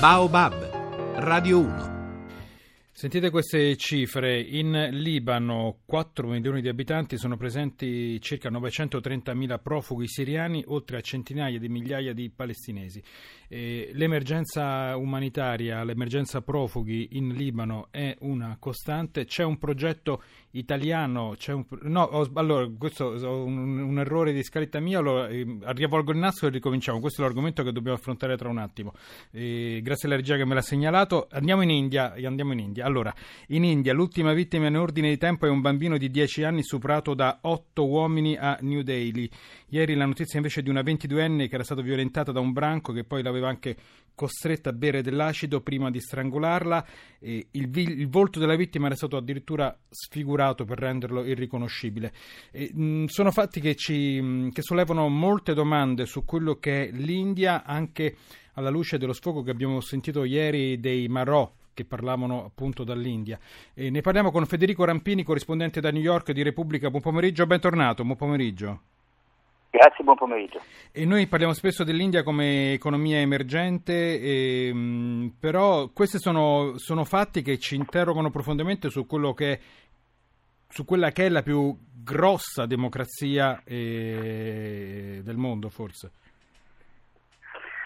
Baobab, Radio 1. Sentite queste cifre, in Libano 4 milioni di abitanti sono presenti circa 930 profughi siriani oltre a centinaia di migliaia di palestinesi. E l'emergenza umanitaria, l'emergenza profughi in Libano è una costante, c'è un progetto italiano, c'è un, no, ho, allora questo è un, un, errore di scaletta mia, allora, eh, il nastro e ricominciamo, questo è l'argomento che dobbiamo affrontare tra un attimo. Eh, grazie alla regia che me l'ha segnalato, andiamo in India, andiamo in India. Allora, in India l'ultima vittima in ordine di tempo è un bambino di 10 anni superato da 8 uomini a New Delhi. Ieri la notizia invece di una 22enne che era stata violentata da un branco che poi l'aveva anche costretta a bere dell'acido prima di strangolarla. Il, il, volto della vittima era stato addirittura sfigurato per renderlo irriconoscibile. E, mh, sono fatti che, ci, mh, che sollevano molte domande su quello che è l'India anche alla luce dello sfogo che abbiamo sentito ieri dei Marò che parlavano appunto dall'India. E ne parliamo con Federico Rampini, corrispondente da New York di Repubblica. Buon pomeriggio, bentornato, buon pomeriggio. Grazie, buon pomeriggio. E noi parliamo spesso dell'India come economia emergente, e, mh, però questi sono, sono, fatti che ci interrogano profondamente su, che su quella che è la più grossa democrazia eh, del mondo, forse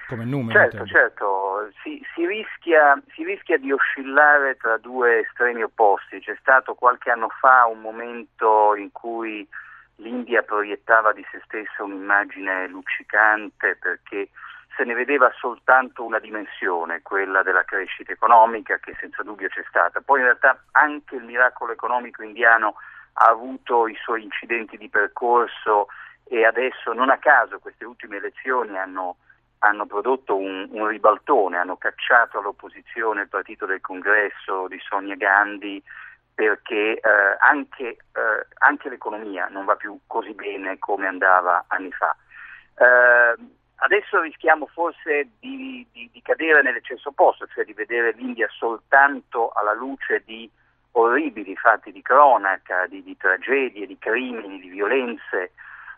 come numero. Certo, intendo. certo, si, si, rischia, si, rischia, di oscillare tra due estremi opposti. C'è stato qualche anno fa un momento in cui l'India proiettava di se stessa un'immagine luccicante perché se ne vedeva soltanto una dimensione, quella della crescita economica che senza dubbio c'è stata. Poi in realtà anche il miracolo economico indiano ha avuto i suoi incidenti di percorso e adesso non a caso queste ultime elezioni hanno hanno prodotto un, un, ribaltone, hanno cacciato all'opposizione il partito del congresso di Sonia Gandhi perché eh, anche, eh, anche, l'economia non va più così bene come andava anni fa. Eh, adesso rischiamo forse di, di, di cadere nell'eccesso opposto, cioè di vedere l'India soltanto alla luce di orribili fatti di cronaca, di, di tragedie, di crimini, di violenze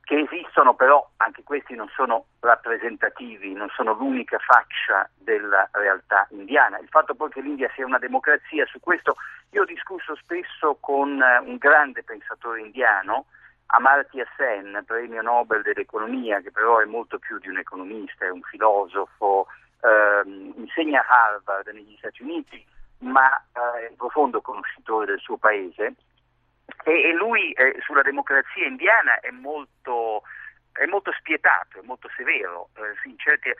che esistono però anche questi non sono rappresentativi, non sono l'unica faccia della realtà indiana. Il fatto poi che l'India sia una democrazia, su questo io ho discusso spesso con eh, un grande pensatore indiano, Amartya Sen, premio Nobel dell'economia, che però è molto più di un economista, è un filosofo, ehm, insegna a Harvard negli Stati Uniti, ma eh, è un profondo conoscitore del suo paese e, e lui eh, sulla democrazia indiana è molto, è molto spietato, è molto severo, eh, in, certi,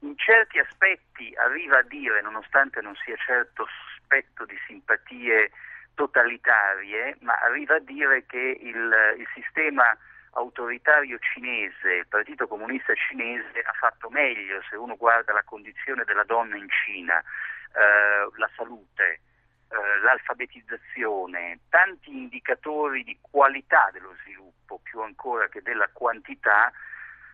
in, certi, aspetti arriva a dire, nonostante non sia certo sospetto di simpatie totalitarie, ma arriva a dire che il, il sistema autoritario cinese, il Partito Comunista Cinese ha fatto meglio se uno guarda la condizione della donna in Cina, eh, la salute, eh, l'alfabetizzazione, tanti indicatori di qualità dello sviluppo, più ancora che della quantità,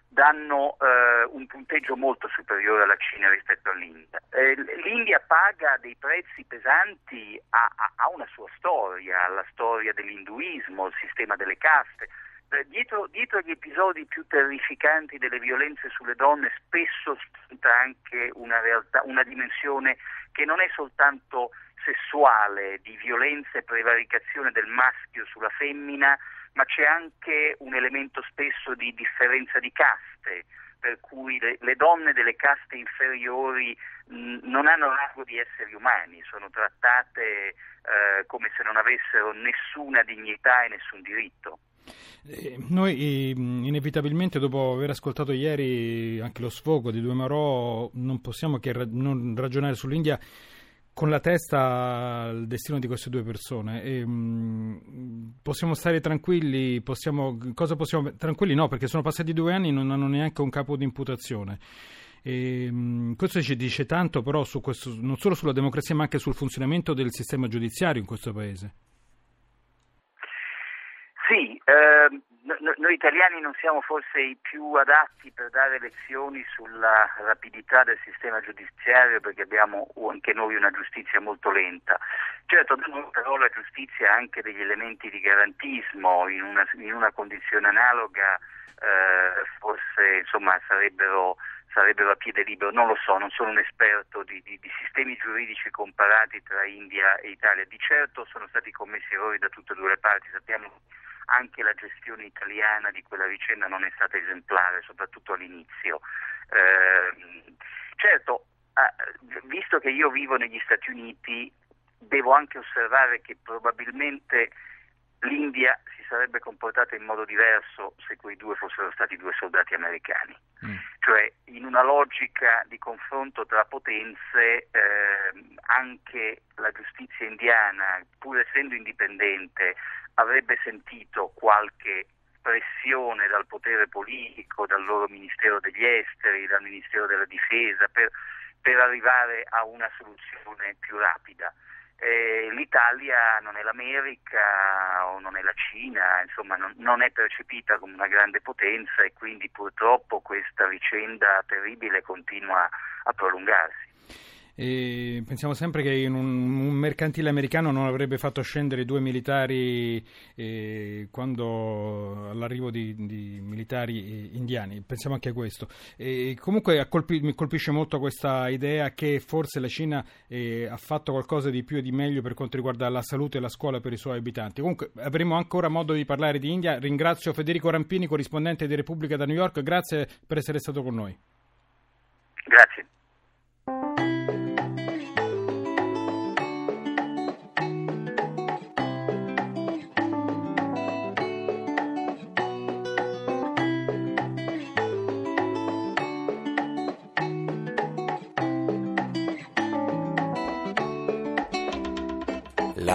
danno eh, un punteggio molto superiore alla Cina rispetto all'India. Eh, L'India paga dei prezzi pesanti a, a, a, una sua storia, alla storia dell'induismo, al sistema delle caste. Eh, dietro, dietro, gli episodi più terrificanti delle violenze sulle donne spesso spunta anche una, realtà, una dimensione che non è soltanto sessuale, di violenza e prevaricazione del maschio sulla femmina, ma c'è anche un elemento spesso di differenza di caste, per cui le, le donne delle caste inferiori mh, non hanno rango di esseri umani, sono trattate eh, come se non avessero nessuna dignità e nessun diritto. Eh, noi inevitabilmente dopo aver ascoltato ieri anche lo sfogo di Due Marò non possiamo che non ragionare sull'India con la testa al destino di queste due persone. E, mh, mm, possiamo stare tranquilli? Possiamo, cosa possiamo, tranquilli no, perché sono passati due anni e non hanno neanche un capo di imputazione. E, mh, mm, questo ci dice tanto però questo, non solo sulla democrazia ma anche sul funzionamento del sistema giudiziario in questo paese. Sì, eh, noi italiani non siamo forse i più adatti per dare lezioni sulla rapidità del sistema giudiziario perché abbiamo anche noi una giustizia molto lenta. Certo, però la giustizia ha anche degli elementi di garantismo, in una, in una condizione analoga eh, forse insomma, sarebbero, sarebbero, a piede libero, non lo so, non sono un esperto di, di, di sistemi giuridici comparati tra India e Italia, di certo sono stati commessi errori da tutte e due le parti, sappiamo anche la gestione italiana di quella vicenda non è stata esemplare, soprattutto all'inizio. Eh, certo, eh, visto che io vivo negli Stati Uniti, devo anche osservare che probabilmente l'India si sarebbe comportata in modo diverso se quei due fossero stati due soldati americani. Mm. Cioè, in una logica di confronto tra potenze, eh, anche la giustizia indiana, pur essendo indipendente, avrebbe sentito qualche pressione dal potere politico, dal loro Ministero degli Esteri, dal Ministero della Difesa, per, per arrivare a una soluzione più rapida. Eh, L'Italia non è l'America o non è la Cina, insomma non, non, è percepita come una grande potenza e quindi purtroppo questa vicenda terribile continua a prolungarsi. E pensiamo sempre che un, un, mercantile americano non avrebbe fatto scendere due militari eh, quando all'arrivo di, di, militari indiani. Pensiamo anche a questo. E comunque colpi, mi colpisce molto questa idea che forse la Cina eh, ha fatto qualcosa di più e di meglio per quanto riguarda la salute e la scuola per i suoi abitanti. Comunque avremo ancora modo di parlare di India. Ringrazio Federico Rampini, corrispondente di Repubblica da New York. Grazie per essere stato con noi. Grazie.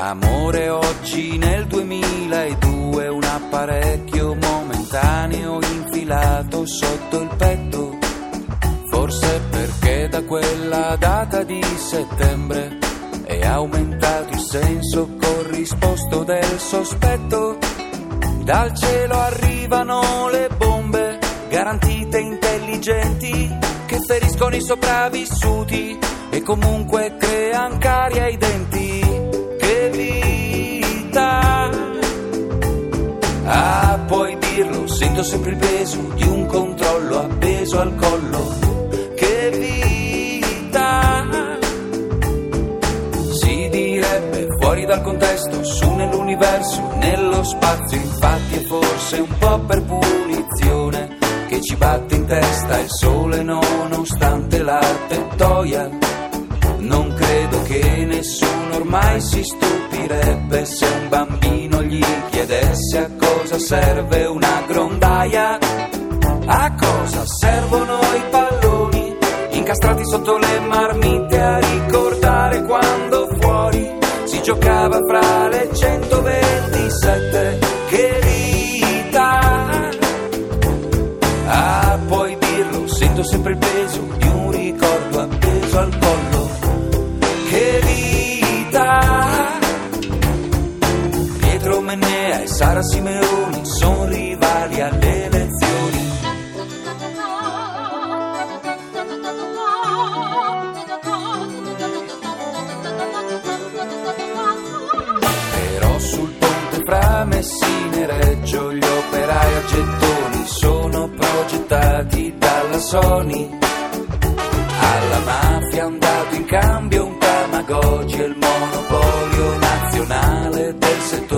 L'amore oggi nel 2002 un apparecchio momentaneo infilato sotto il petto. Forse perché da quella data di settembre è aumentato il senso corrisposto del sospetto. Dal cielo arrivano le bombe, garantite intelligenti, che feriscono i sopravvissuti e comunque creano sento sempre il peso di un controllo appeso al collo. Che vita! Si direbbe fuori dal contesto, su nell'universo, nello spazio, infatti è forse un po' per punizione che ci batte in testa il sole nonostante la tettoia non credo che nessuno ormai si stupirebbe se un bambino gli chiedesse a cosa serve una grondaia. A cosa servono i palloni incastrati sotto le marmite a ricordare quando fuori si giocava fra le 127 che vita. Ah, puoi dirlo, sento sempre il peso di un ricordo appeso al collo che vita. Pietro Mennea e Sara Simeoni sono rivali alle elezioni. Però sul ponte fra Messina e Reggio gli operai a gettoni sono progettati dalla Sony alla mafia hanno dato in cambio un Tamagotchi e il monopolio nazionale del settore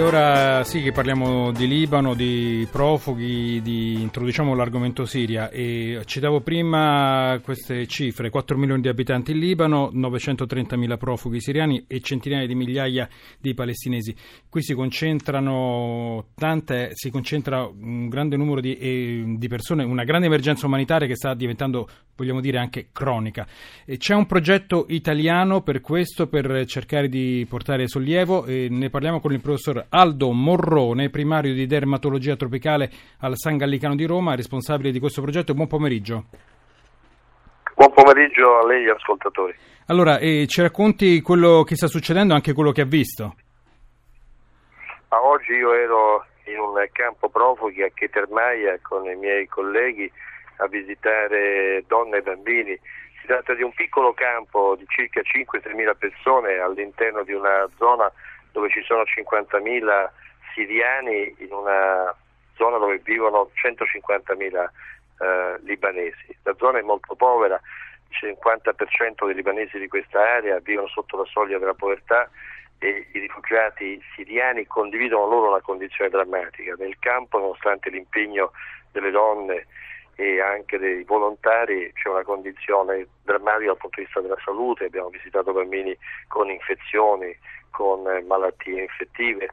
ora sì che parliamo di Libano, di profughi, di, introduciamo l'argomento Siria e citavo prima queste cifre, 4 milioni di abitanti in Libano, 930 mila profughi siriani e centinaia di migliaia di palestinesi. Qui si concentrano tante, si concentra un grande numero di, eh, di persone, una grande emergenza umanitaria che sta diventando, vogliamo dire, anche cronica. E c'è un progetto italiano per questo, per cercare di portare sollievo e ne parliamo con il professor professor Aldo Morrone, primario di dermatologia tropicale al San Gallicano di Roma, responsabile di questo progetto. Buon pomeriggio. Buon pomeriggio a lei e ascoltatori. Allora, eh, ci racconti quello che sta succedendo, anche quello che ha visto? Ma oggi io ero in un campo profughi a Chetermaia con i miei colleghi a visitare donne e bambini. Si tratta di un piccolo campo di circa 5-6 mila persone all'interno di una zona dove ci sono 50.000 siriani in una zona dove vivono 150.000 eh, libanesi. La zona è molto povera, il 50% dei libanesi di questa area vivono sotto la soglia della povertà e i rifugiati siriani condividono loro una condizione drammatica. Nel campo, nonostante l'impegno delle donne e anche dei volontari, c'è una condizione drammatica dal punto di vista della salute. Abbiamo visitato bambini con infezioni, con malattie infettive,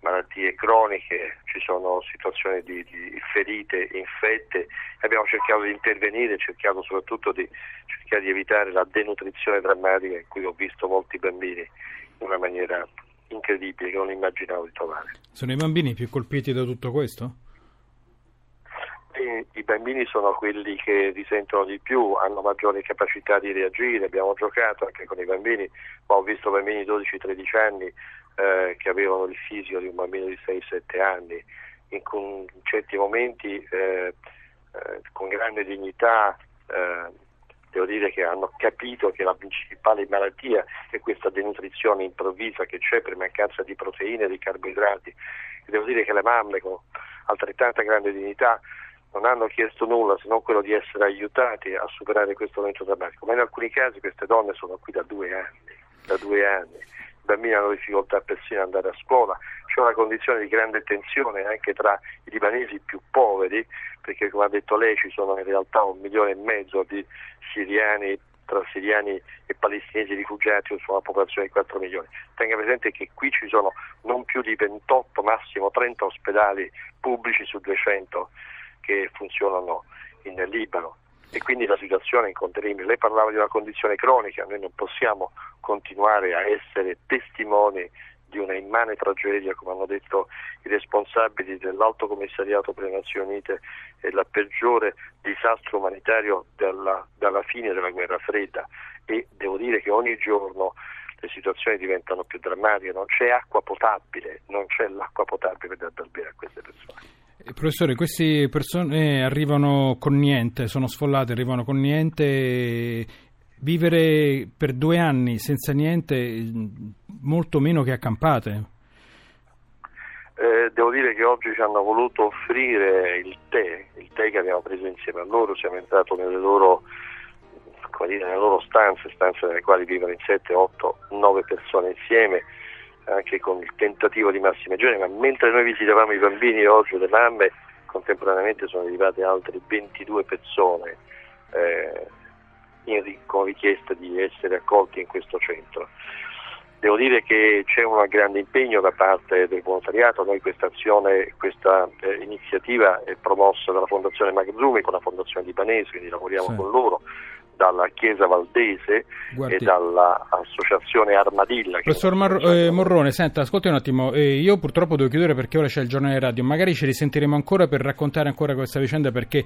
malattie croniche, ci sono situazioni di, di ferite, infette, abbiamo cercato di intervenire, cercato soprattutto di, cercare di evitare la denutrizione drammatica in cui ho visto molti bambini in una maniera incredibile che non immaginavo di trovare. Sono i bambini più colpiti da tutto questo? I, bambini sono quelli che risentono di più, hanno maggiore capacità di reagire, abbiamo giocato anche con i bambini, ma ho visto bambini di 12-13 anni eh, che avevano il fisico di un bambino di 6-7 anni, in, in, certi momenti eh, eh, con grande dignità eh, devo dire che hanno capito che la principale malattia è questa denutrizione improvvisa che c'è per mancanza di proteine e di carboidrati. Devo dire che le mamme con altrettanta grande dignità non hanno chiesto nulla se non quello di essere aiutati a superare questo momento drammatico, ma in alcuni casi queste donne sono qui da due anni, da due anni. i bambini hanno difficoltà persino ad andare a scuola, c'è una condizione di grande tensione anche tra i libanesi più poveri, perché come ha detto lei ci sono in realtà un milione e mezzo di siriani tra siriani e palestinesi rifugiati su una popolazione di 4 milioni. Tenga presente che qui ci sono non più di 28, massimo 30 ospedali pubblici su 200 che funzionano in Libano e quindi la situazione è incontenibile. Lei parlava di una condizione cronica, noi non possiamo continuare a essere testimoni di una immane tragedia, come hanno detto i responsabili dell'Alto Commissariato per le Nazioni Unite, è il peggiore disastro umanitario dalla, dalla fine della guerra fredda e devo dire che ogni giorno le situazioni diventano più drammatiche, non c'è acqua potabile, non c'è l'acqua potabile da bere a queste persone. Professore, queste persone arrivano con niente, sono sfollate, arrivano con niente. Vivere per due anni senza niente, molto meno che accampate. Eh, devo dire che oggi ci hanno voluto offrire il tè, il tè che abbiamo preso insieme a loro, siamo entrati nelle loro, dire, nelle loro stanze, stanze nelle quali vivono in 7, 8, 9 persone insieme anche con il tentativo di massima igiene, ma mentre noi visitavamo i bambini oggi le mamme, contemporaneamente sono arrivate altre 22 persone eh, in, con richiesta di essere accolti in questo centro. Devo dire che c'è un grande impegno da parte del volontariato, noi questa azione, questa eh, iniziativa è promossa dalla Fondazione Magzumi con la Fondazione Libanese, quindi lavoriamo sì. con loro dalla Chiesa Valdese Guardi. e dall'Associazione Armadilla. Professor Mar- eh, Morrone, senta, ascolti un attimo, eh, io purtroppo devo chiudere perché ora c'è il giornale radio, magari ci risentiremo ancora per raccontare ancora questa vicenda perché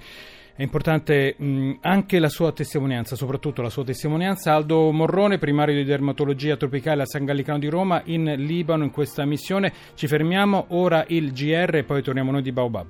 è importante mh, anche la sua testimonianza, soprattutto la sua testimonianza. Aldo Morrone, primario di dermatologia tropicale a San Gallicano di Roma, in Libano in questa missione. Ci fermiamo, ora il GR e poi torniamo noi di Baobab.